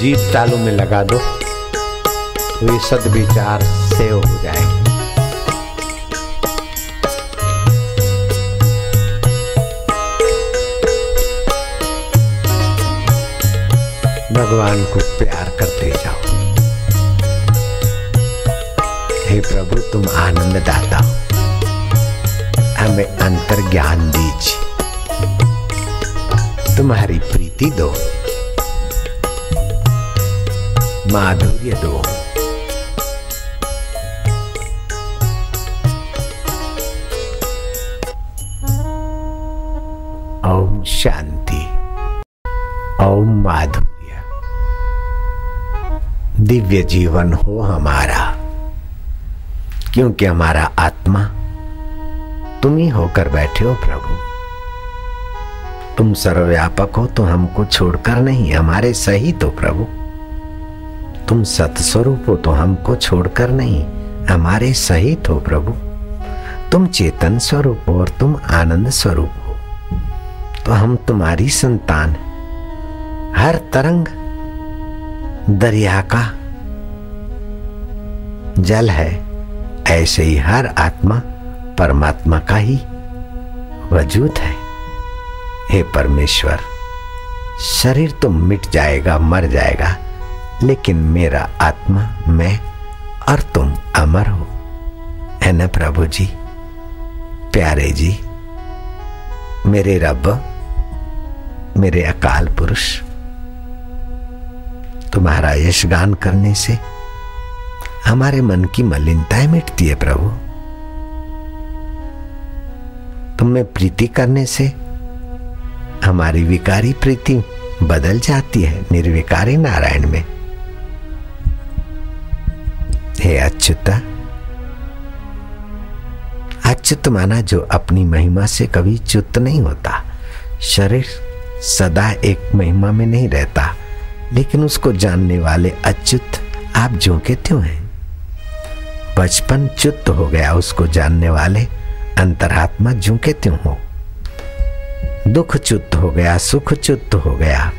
Jeep तालू में लगा दो तो ये सदविचार सेव हो जाएँगे। भगवान को प्यार करते जाओ। हे प्रभु, तुम आनंद दाता हो। हमें अंतर ज्ञान दीजिए। तुम्हारी प्रीति दो। माधुर्य दो ओम शांति ओम माधुर्य दिव्य जीवन हो हमारा क्योंकि हमारा आत्मा तुम ही होकर बैठे हो प्रभु तुम सर्वव्यापक हो तो हमको छोड़कर नहीं हमारे सही तो प्रभु तुम सत्स्वरूप हो तो हमको छोड़कर नहीं, हमारे सहित हो प्रभु। तुम चेतन स्वरूप हो और तुम आनंद स्वरूप हो। तो हम तुम्हारी संतान हर तरंग दरिया का जल है, ऐसे ही हर आत्मा परमात्मा का ही वजूद है। हे परमेश्वर, शरीर तो मिट जाएगा, मर जाएगा। लेकिन मेरा आत्मा, मैं और तुम अमर हो। है ना प्रभु जी? प्यारे जी, मेरे रब, मेरे अकाल पुरुष, तुम्हारा यशगान करने से हमारे मन की मलिनताएँ मिटती है प्रभु। तुम्हें प्रीति करने से हमारी विकारी प्रीति बदल जाती है, निर्विकारी नारायण में। हे अच्युत अच्युत माना जो अपनी महिमा से कभी च्युत नहीं होता। शरीर सदा एक महिमा में नहीं रहता, लेकिन उसको जानने वाले अच्युत आप जो के त्यों हैं। बचपन च्युत हो गया, उसको जानने वाले अंतरात्मा जो के त्यों हो। दुख च्युत हो गया, सुख च्युत हो गया,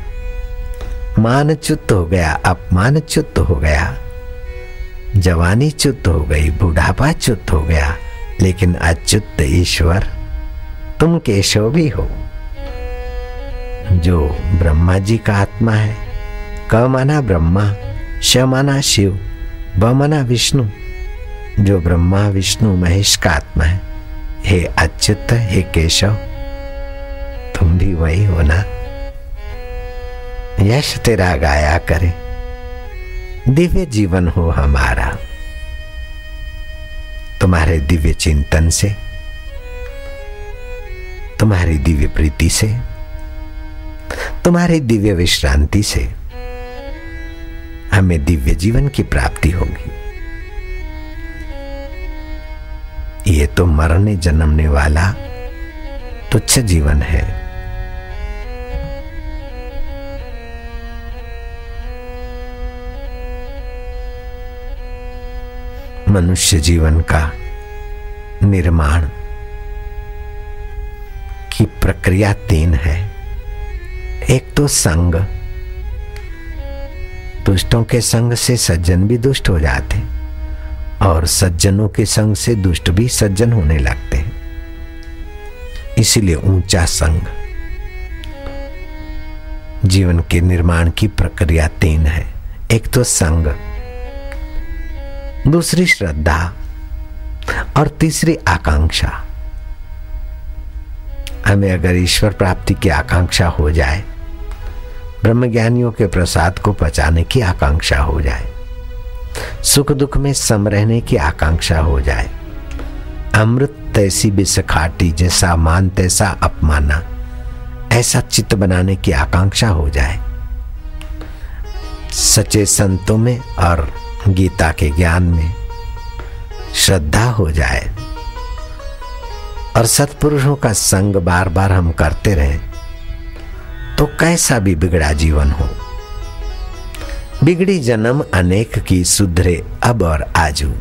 मान च्युत हो गया, अपमान च्युत हो गया। जवानी चुत हो गई, बुढ़ापा चुत हो गया, लेकिन अच्युत ईश्वर तुम केशव भी हो, जो ब्रह्मा जी का आत्मा है। क माना ब्रह्मा, श माना शिव, ब माना विष्णु, जो ब्रह्मा, विष्णु, महेश का आत्मा है। हे अच्युत, हे केशव, तुम भी वही हो ना। यश तेरा गाया करे। दिव्य जीवन हो हमारा। तुम्हारे दिव्य चिंतन से, तुम्हारी दिव्य प्रीति से, तुम्हारी दिव्य विश्रांति से हमें दिव्य जीवन की प्राप्ति होगी। ये तो मरने जन्मने वाला तुच्छ जीवन है। मनुष्य जीवन का निर्माण की प्रक्रिया तीन है। एक तो संग। दुष्टों के संग से सज्जन भी दुष्ट हो जाते और सज्जनों के संग से दुष्ट भी सज्जन होने लगते हैं। इसीलिए ऊँचा संग। जीवन के निर्माण की प्रक्रिया तीन है। एक तो संग। दूसरी श्रद्धा और तीसरी आकांक्षा। हमें अगर ईश्वर प्राप्ति की आकांक्षा हो जाए, ब्रह्मज्ञानियों के प्रसाद को पचाने की आकांक्षा हो जाए, सुख दुख में सम रहने की आकांक्षा हो जाए, अमृत तैसी बिसखाटी जैसा मान तैसा अपमाना, ऐसा चित्त बनाने की आकांक्षा हो जाए। सच्चे संतों में और गीता के ज्ञान में श्रद्धा हो जाए और सत्पुरुषों का संग बार बार हम करते रहे तो कैसा भी बिगड़ा जीवन हो। बिगड़ी जन्म अनेक की सुधरे अब और आजू।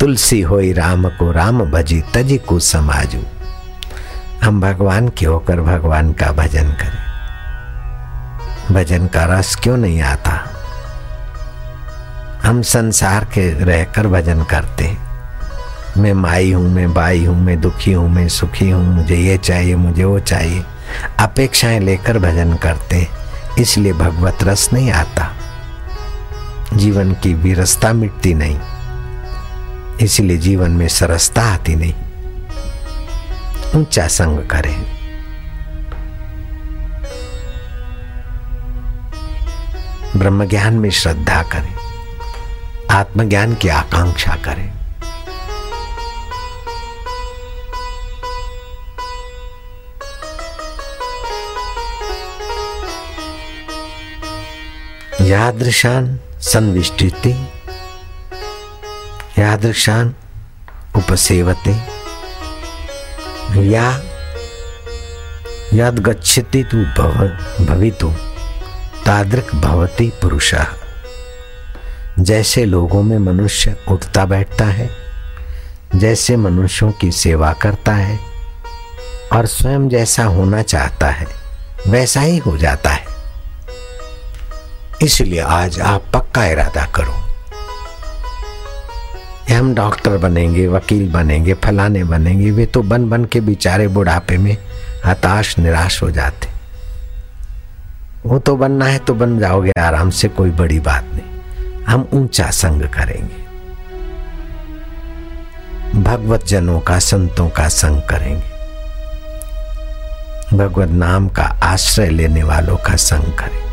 तुलसी होई राम को राम भजी, तजी को समाजू। हम भगवान के होकर भगवान का भजन करें। भजन का रस क्यों नहीं आता? हम संसार के रहकर भजन करते हैं। मैं माई हूँ, मैं बाई हूँ, मैं दुखी हूँ, मैं सुखी हूँ, मुझे ये चाहिए, मुझे वो चाहिए। अपेक्षाएँ लेकर भजन करते हैं, इसलिए भगवत रस नहीं आता। जीवन की विरसता मिटती नहीं, इसलिए जीवन में सरसता आती नहीं। ऊँचा संग करें। ब्रह्म ज्ञान में श्रद्धा करें। आत्मज्ञान की आकांक्षा करें। यादृशान संविष्टिति, यादृशान उपसेवते, या यद गच्छति तु भव, भवितु तादृक भवती पुरुष। जैसे लोगों में मनुष्य उठता बैठता है, जैसे मनुष्यों की सेवा करता है और स्वयं जैसा होना चाहता है, वैसा ही हो जाता है। इसलिए आज आप पक्का इरादा करो हम डॉक्टर बनेंगे, वकील बनेंगे, फलाने बनेंगे, वे तो बन बन के बेचारे बुढ़ापे में हताश, निराश हो जाते। वो तो बनना है तो बन जाओगे, आराम से कोई बड़ी बात हम ऊँचा संग करेंगे। भगवत जनों का, संतों का संग करेंगे। भगवत नाम का आश्रय लेने वालों का संग करेंगे।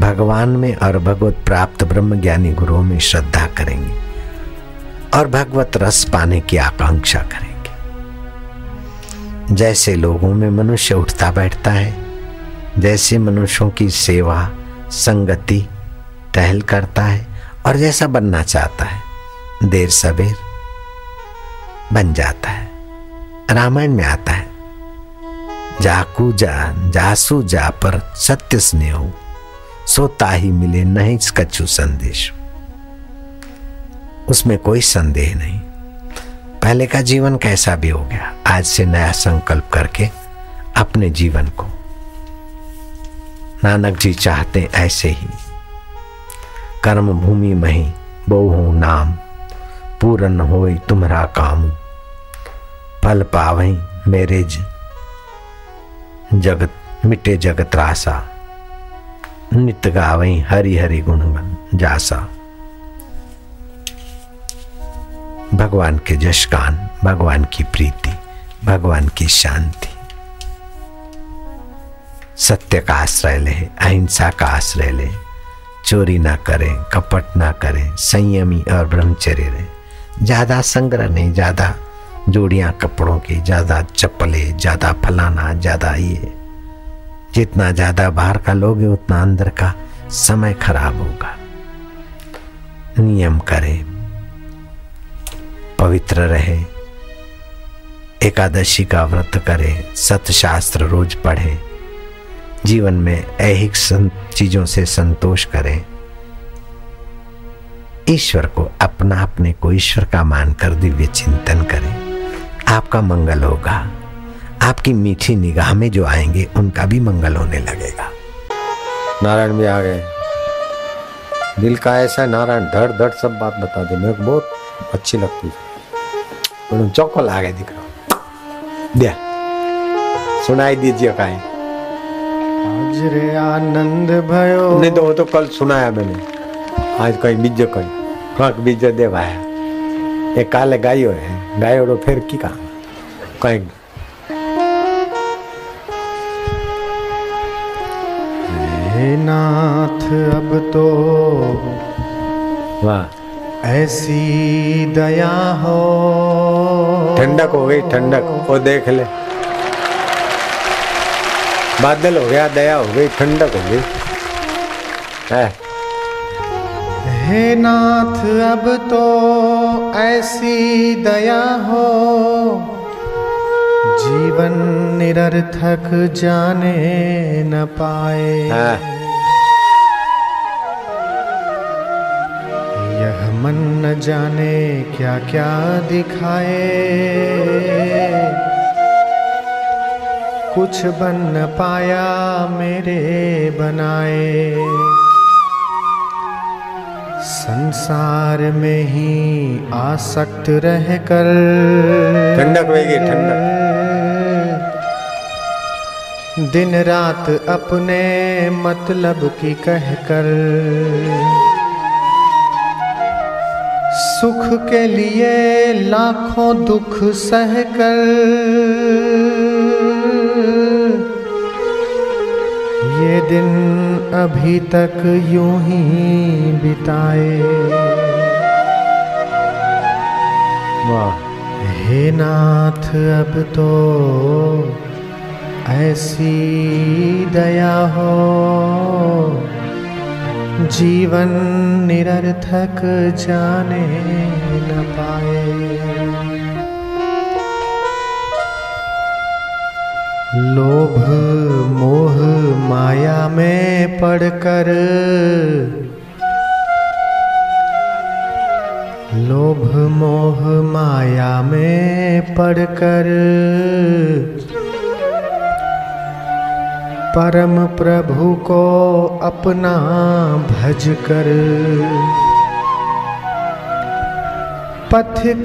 भगवान में और भगवत प्राप्त ब्रह्म ज्ञानी गुरुओं में श्रद्धा करेंगे और भगवत रस पाने की आकांक्षा करेंगे। जैसे लोगों में मनुष्य उठता बैठता है, जैसे मनुष्यों की सेवा, संगति टहल करता है और जैसा बनना चाहता है, देर सवेर बन जाता है। रामायण में आता है, जाकू जा जासू जा पर सत्य स्नेह, सोता ही मिले नहीं कछु संदेश। उसमें कोई संदेह नहीं। पहले का जीवन कैसा भी हो गया, आज से नया संकल्प करके अपने जीवन को। नानक जी चाहते ऐसे ही। कर्म भूमि मही बहु नाम। पूरन हो तुम्हारा काम। फल पावई मेरे जगत मिटे जगत रासा। नित गावई हरि हरि गुण जासा। भगवान के जशकान भगवान की प्रीति, भगवान की शांति। सत्य का आश्रय ले, अहिंसा का आश्रय ले। चोरी ना करें, कपट ना करें, संयमी और ब्रह्मचर्य रहे। ज़्यादा संग्रह नहीं, ज़्यादा जोड़ियाँ कपड़ों की, ज़्यादा चप्पले, ज़्यादा फलाना, ज़्यादा ये। जितना ज़्यादा बाहर का लोगे, उतना अंदर का समय खराब होगा। नियम करे, पवित्र रहे, एकादशी का व्रत करे, सतशास्त्र रोज पढ़े जीवन में ऐहिक चीज़ों से संतोष करें। ईश्वर को अपना अपने को ईश्वर का मानकर दिव्य चिंतन करें। आपका मंगल होगा। आपकी मीठी निगाह में जो आएँगे, उनका भी मंगल होने लगेगा। नारायण भी आ गए। दिल का ऐसा नारायण, धड़ धड़ सब बात बता दे। मेरे को बहुत अच्छी लगती है। चौकल आ गए, दिख रहा सुनाई दीजिए कहीं। रे आनंद भयो। नहीं तो वो तो कल सुनाया मैंने। आज कहीं बीजे कहीं। कांक बीजे दे भाया एक काले गायो है। गायो तो फिर की कहा? कहीं। नाथ अब तो वाह। ऐसी दया हो। ठंडक हो गई ठंडक। वो देख ले। बादल हो गया दया हो गई ठंडक हो गई। है। हे नाथ अब तो ऐसी दया हो। जीवन निरर्थक जाने न पाए। हाँ। यह मन न जाने क्या क्या दिखाए। कुछ बन न पाया मेरे बनाए। संसार में ही आसक्त रह कर ठंडक वेगी ठंडक। दिन रात अपने मतलब की कहकर सुख के लिए लाखों दुख सहकर ये दिन अभी तक यूँ ही बिताए। वाह। हे नाथ अब तो ऐसी दया हो। जीवन निरर्थक जाने न पाए। लोभ, मोह, माया में पड़कर। लोभ, मोह, माया में पड़कर। परम प्रभु को अपना भज कर। पथिक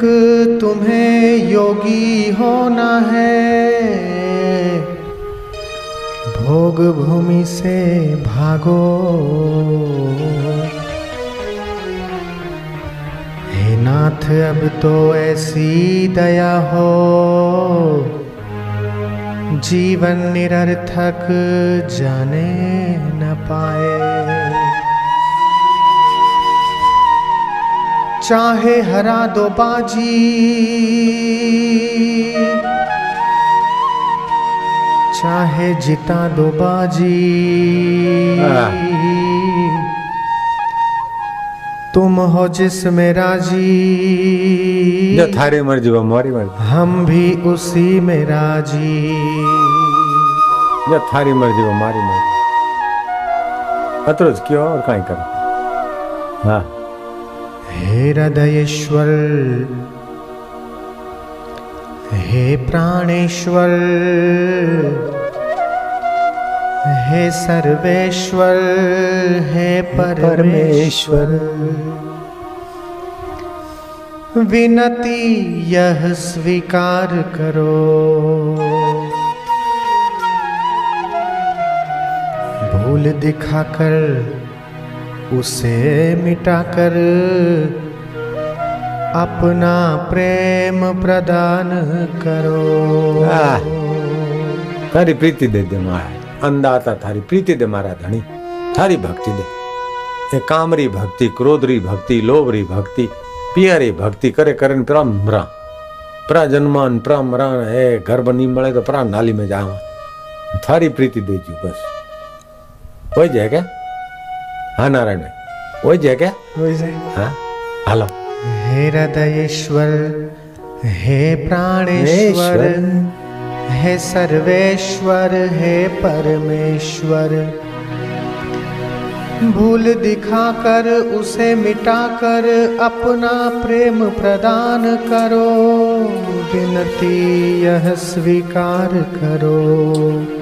तुम्हें योगी होना है। भोग भूमि से भागो। हे नाथ, अब तो ऐसी दया हो। जीवन निरर्थक जाने न पाए। चाहे हरा दो बाजी चाहे जिता दो बाजी। तुम हो जिसमें राज़ी। जो थारी मर्ज़ी वो मारी मर्ज़ी। हम भी उसी में राज़ी। जो थारी मर्ज़ी वो मारी मर्ज़ी। अतरुज क्यों और काई करो? हाँ। हे हृदयेश्वर हे प्राणेश्वर हे सर्वेश्वर हे परमेश्वर विनती यह स्वीकार करो। भूल दिखाकर उसे मिटाकर अपना प्रेम प्रदान करो आह। તારી પ્રીતિ દે દે મારા અંદાતા તારી પ્રીતિ દે મારા ધણી તારી ભક્તિ દે એ કામરી ભક્તિ ક્રોધરી ભક્તિ લોભરી ભક્તિ પિયરી ભક્તિ કરે કરે ને પ્રા મરા પ્રા જન્માન પ્રા મરા એ ઘર બની મળે તો પ્રા નાલી में जावा थारी प्रीति देजू बस हो जाए क्या हाँ नारायण हो जाए क्या हाँ हालो हे हृदयेश्वर हे प्राणेश्वर हे सर्वेश्वर हे परमेश्वर। भूल दिखाकर उसे मिटाकर अपना प्रेम प्रदान करो। विनती यह स्वीकार करो।